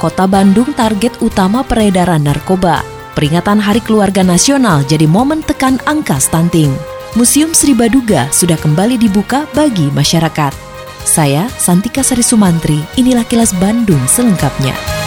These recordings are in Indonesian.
Kota Bandung target utama peredaran narkoba. Peringatan Hari Keluarga Nasional jadi momen tekan angka stunting. Museum Sri Baduga sudah kembali dibuka bagi masyarakat. Saya Santika Sari Sumantri, inilah kilas Bandung selengkapnya.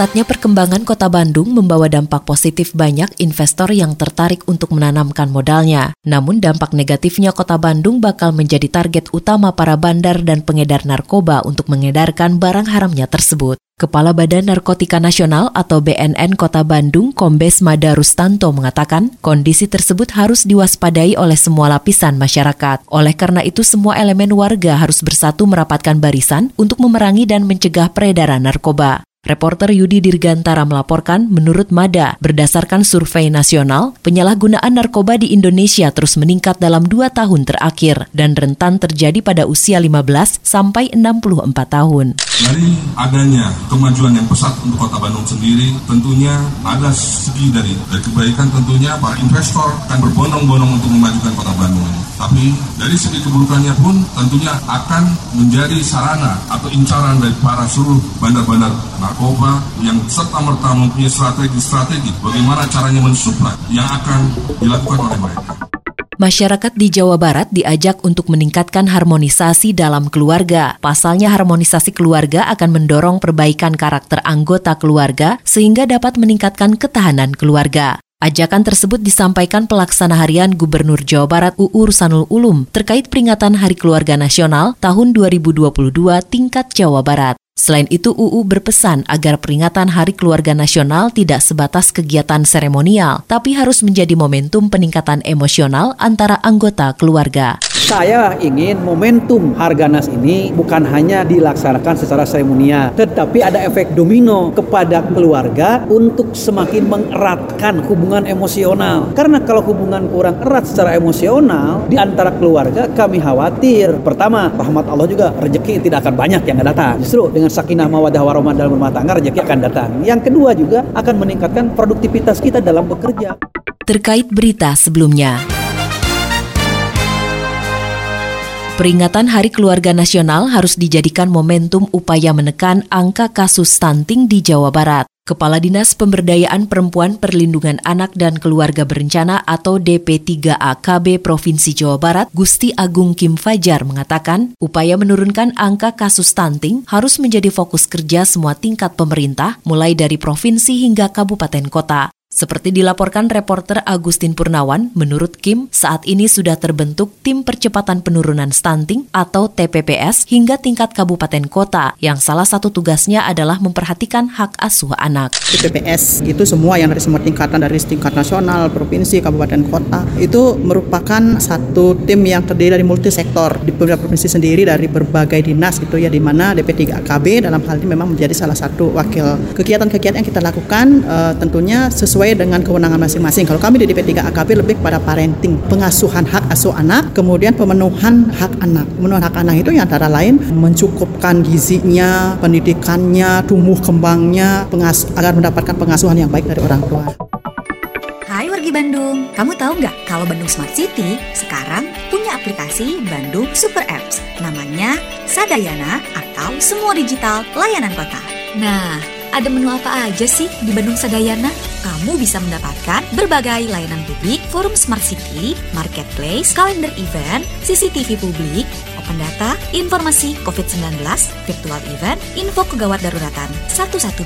Pesatnya perkembangan kota Bandung membawa dampak positif banyak investor yang tertarik untuk menanamkan modalnya. Namun dampak negatifnya kota Bandung bakal menjadi target utama para bandar dan pengedar narkoba untuk mengedarkan barang haramnya tersebut. Kepala Badan Narkotika Nasional atau BNN Kota Bandung, Kombes Mada Rustanto mengatakan, kondisi tersebut harus diwaspadai oleh semua lapisan masyarakat. Oleh karena itu, semua elemen warga harus bersatu merapatkan barisan untuk memerangi dan mencegah peredaran narkoba. Reporter Yudi Dirgantara melaporkan, menurut Mada, berdasarkan survei nasional, penyalahgunaan narkoba di Indonesia terus meningkat dalam dua tahun terakhir dan rentan terjadi pada usia 15 sampai 64 tahun. Dari adanya kemajuan yang pesat untuk kota Bandung sendiri, tentunya ada segi dari, dari kebaikan tentunya para investor akan berbondong-bondong untuk memajukan kota Bandung. Tapi dari segi keburukannya pun tentunya akan menjadi sarana atau incaran dari para seluruh bandar-bandar narkoba yang serta merta mempunyai strategi-strategi bagaimana caranya mensuplai yang akan dilakukan oleh mereka. Masyarakat di Jawa Barat diajak untuk meningkatkan harmonisasi dalam keluarga. Pasalnya harmonisasi keluarga akan mendorong perbaikan karakter anggota keluarga sehingga dapat meningkatkan ketahanan keluarga. Ajakan tersebut disampaikan pelaksana harian Gubernur Jawa Barat UU Rusanul Ulum terkait peringatan Hari Keluarga Nasional tahun 2022 tingkat Jawa Barat. Selain itu, UU berpesan agar peringatan Hari Keluarga Nasional tidak sebatas kegiatan seremonial, tapi harus menjadi momentum peningkatan emosional antara anggota keluarga. Saya ingin momentum Harganas ini bukan hanya dilaksanakan secara seremonial, tetapi ada efek domino kepada keluarga untuk semakin mengeratkan hubungan emosional. Karena kalau hubungan kurang erat secara emosional di antara keluarga, kami khawatir. Pertama, rahmat Allah juga rezeki tidak akan banyak yang datang. Justru dengan sakinah mawadah warahmah dalam rumah tangga rezeki akan datang. Yang kedua juga akan meningkatkan produktivitas kita dalam bekerja. Terkait berita sebelumnya, Peringatan Hari Keluarga Nasional harus dijadikan momentum upaya menekan angka kasus stunting di Jawa Barat. Kepala Dinas Pemberdayaan Perempuan Perlindungan Anak dan Keluarga Berencana atau DP3AKB Provinsi Jawa Barat, Gusti Agung Kim Fajar mengatakan, upaya menurunkan angka kasus stunting harus menjadi fokus kerja semua tingkat pemerintah, mulai dari provinsi hingga kabupaten kota. Seperti dilaporkan reporter Agustin Purnawan, menurut Kim, saat ini sudah terbentuk Tim Percepatan Penurunan Stunting atau TPPS hingga tingkat kabupaten kota, yang salah satu tugasnya adalah memperhatikan hak asuh anak. TPPS itu semua yang dari semua tingkatan, dari tingkat nasional, provinsi, kabupaten, kota, itu merupakan satu tim yang terdiri dari multisektor. Di beberapa provinsi sendiri dari berbagai dinas gitu ya, di mana DP3KB dalam hal ini memang menjadi salah satu wakil. Kegiatan-kegiatan yang kita lakukan uh, tentunya sesuai sesuai dengan kewenangan masing-masing. Kalau kami di DP3 AKP lebih pada parenting, pengasuhan hak asuh anak, kemudian pemenuhan hak anak. Pemenuhan hak anak itu yang antara lain mencukupkan gizinya, pendidikannya, tumbuh kembangnya, pengas agar mendapatkan pengasuhan yang baik dari orang tua. Hai wargi Bandung, kamu tahu nggak kalau Bandung Smart City sekarang punya aplikasi Bandung Super Apps namanya Sadayana atau Semua Digital Layanan Kota. Nah, ada menu apa aja sih di Bandung Sadayana? Kamu bisa mendapatkan berbagai layanan publik, forum smart city, marketplace, kalender event, CCTV publik, open data, informasi COVID-19, virtual event, info kegawat daruratan 112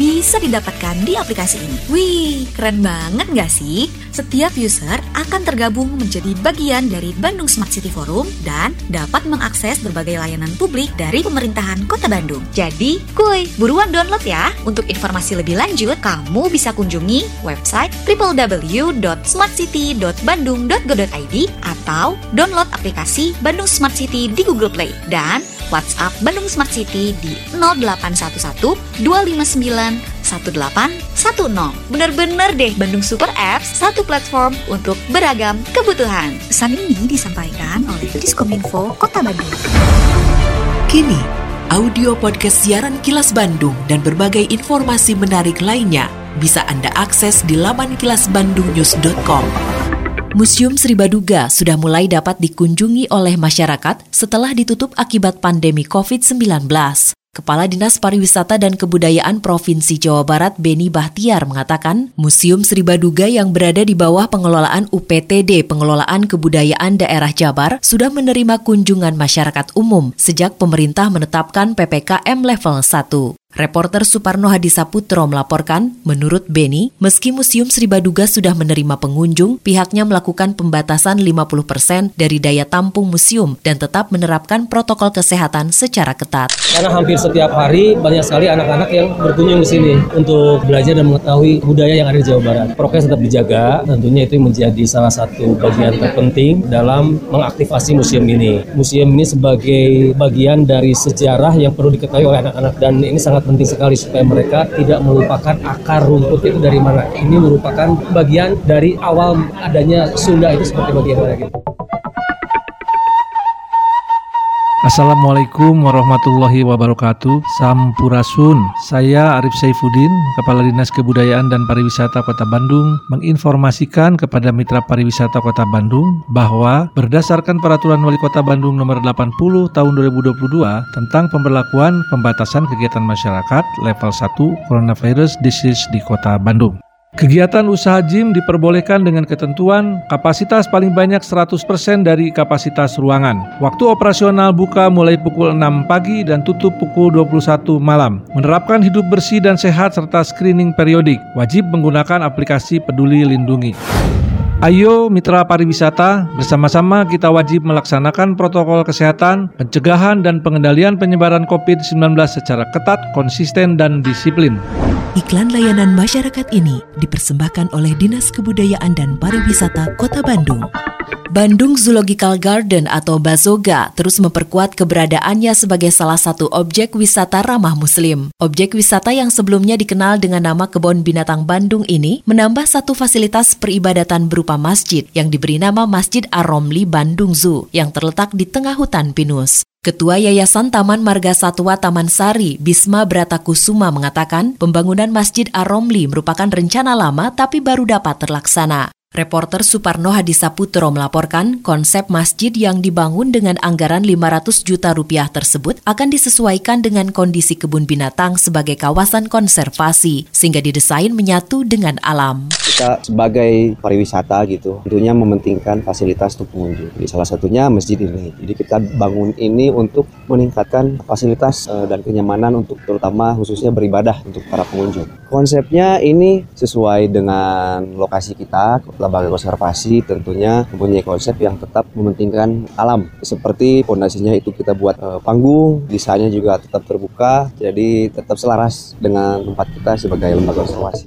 bisa didapatkan di aplikasi ini. Wih, keren banget nggak sih? Setiap user akan tergabung menjadi bagian dari Bandung Smart City Forum dan dapat mengakses berbagai layanan publik dari pemerintahan Kota Bandung. Jadi, kuy, buruan download ya. Untuk informasi lebih lanjut, kamu bisa kunjungi website www.smartcity.bandung.go.id atau download aplikasi Bandung Smart City City di Google Play dan WhatsApp Bandung Smart City di 0811 259 1810. Bener-bener deh Bandung Super Apps, satu platform untuk beragam kebutuhan. Pesan ini disampaikan oleh Diskominfo Kota Bandung. Kini, audio podcast siaran Kilas Bandung dan berbagai informasi menarik lainnya bisa Anda akses di laman kilasbandungnews.com. Museum Sri Baduga sudah mulai dapat dikunjungi oleh masyarakat setelah ditutup akibat pandemi COVID-19. Kepala Dinas Pariwisata dan Kebudayaan Provinsi Jawa Barat Beni Bahtiar mengatakan, Museum Sri Baduga yang berada di bawah pengelolaan UPTD Pengelolaan Kebudayaan Daerah Jabar sudah menerima kunjungan masyarakat umum sejak pemerintah menetapkan PPKM level 1. Reporter Suparno Hadisaputro melaporkan, menurut Beni, meski Museum Sri Baduga sudah menerima pengunjung, pihaknya melakukan pembatasan 50% persen dari daya tampung museum dan tetap menerapkan protokol kesehatan secara ketat. Karena hampir setiap hari banyak sekali anak-anak yang berkunjung ke sini untuk belajar dan mengetahui budaya yang ada di Jawa Barat. Prokes tetap dijaga, tentunya itu menjadi salah satu bagian terpenting dalam mengaktifasi museum ini. Museum ini sebagai bagian dari sejarah yang perlu diketahui oleh anak-anak dan ini sangat penting sekali supaya mereka tidak melupakan akar rumput itu dari mana. Ini merupakan bagian dari awal adanya Sunda itu seperti bagaimana gitu. Assalamualaikum warahmatullahi wabarakatuh. Sampurasun. Saya Arif Saifuddin Kepala Dinas Kebudayaan dan Pariwisata Kota Bandung Menginformasikan kepada Mitra Pariwisata Kota Bandung Bahwa berdasarkan Peraturan Wali Kota Bandung Nomor 80 Tahun 2022 Tentang pemberlakuan pembatasan kegiatan masyarakat Level 1 Coronavirus Disease di Kota Bandung Kegiatan usaha gym diperbolehkan dengan ketentuan kapasitas paling banyak 100% dari kapasitas ruangan. Waktu operasional buka mulai pukul 6 pagi dan tutup pukul 21 malam. Menerapkan hidup bersih dan sehat serta screening periodik. Wajib menggunakan aplikasi Peduli Lindungi. Ayo mitra pariwisata, bersama-sama kita wajib melaksanakan protokol kesehatan, pencegahan dan pengendalian penyebaran COVID-19 secara ketat, konsisten dan disiplin. Iklan layanan masyarakat ini dipersembahkan oleh Dinas Kebudayaan dan Pariwisata Kota Bandung. Bandung Zoological Garden atau Bazoga terus memperkuat keberadaannya sebagai salah satu objek wisata ramah muslim. Objek wisata yang sebelumnya dikenal dengan nama Kebun Binatang Bandung ini menambah satu fasilitas peribadatan berupa masjid yang diberi nama Masjid Ar-Romli Bandung Zoo yang terletak di tengah hutan pinus. Ketua Yayasan Taman Marga Satwa Taman Sari, Bisma Bratakusuma mengatakan pembangunan Masjid Ar-Romli merupakan rencana lama tapi baru dapat terlaksana. Reporter Suparno Hadisaputro melaporkan konsep masjid yang dibangun dengan anggaran 500 juta rupiah tersebut akan disesuaikan dengan kondisi kebun binatang sebagai kawasan konservasi sehingga didesain menyatu dengan alam. Kita sebagai pariwisata gitu tentunya mementingkan fasilitas untuk pengunjung. Jadi salah satunya masjid ini. Jadi kita bangun ini untuk meningkatkan fasilitas eh, dan kenyamanan untuk terutama khususnya beribadah untuk para pengunjung. Konsepnya ini sesuai dengan lokasi kita lembaga konservasi tentunya mempunyai konsep yang tetap mementingkan alam. Seperti fondasinya itu kita buat e, panggung, desainnya juga tetap terbuka, jadi tetap selaras dengan tempat kita sebagai lembaga konservasi.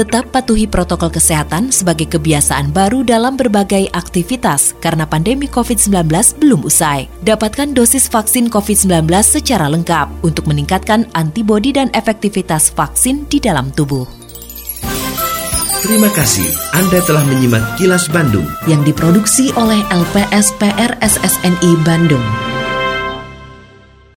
Tetap patuhi protokol kesehatan sebagai kebiasaan baru dalam berbagai aktivitas karena pandemi COVID-19 belum usai. Dapatkan dosis vaksin COVID-19 secara lengkap untuk meningkatkan antibodi dan efektivitas vaksin di dalam tubuh. Terima kasih Anda telah menyimak kilas Bandung yang diproduksi oleh LPSPR SSNI Bandung.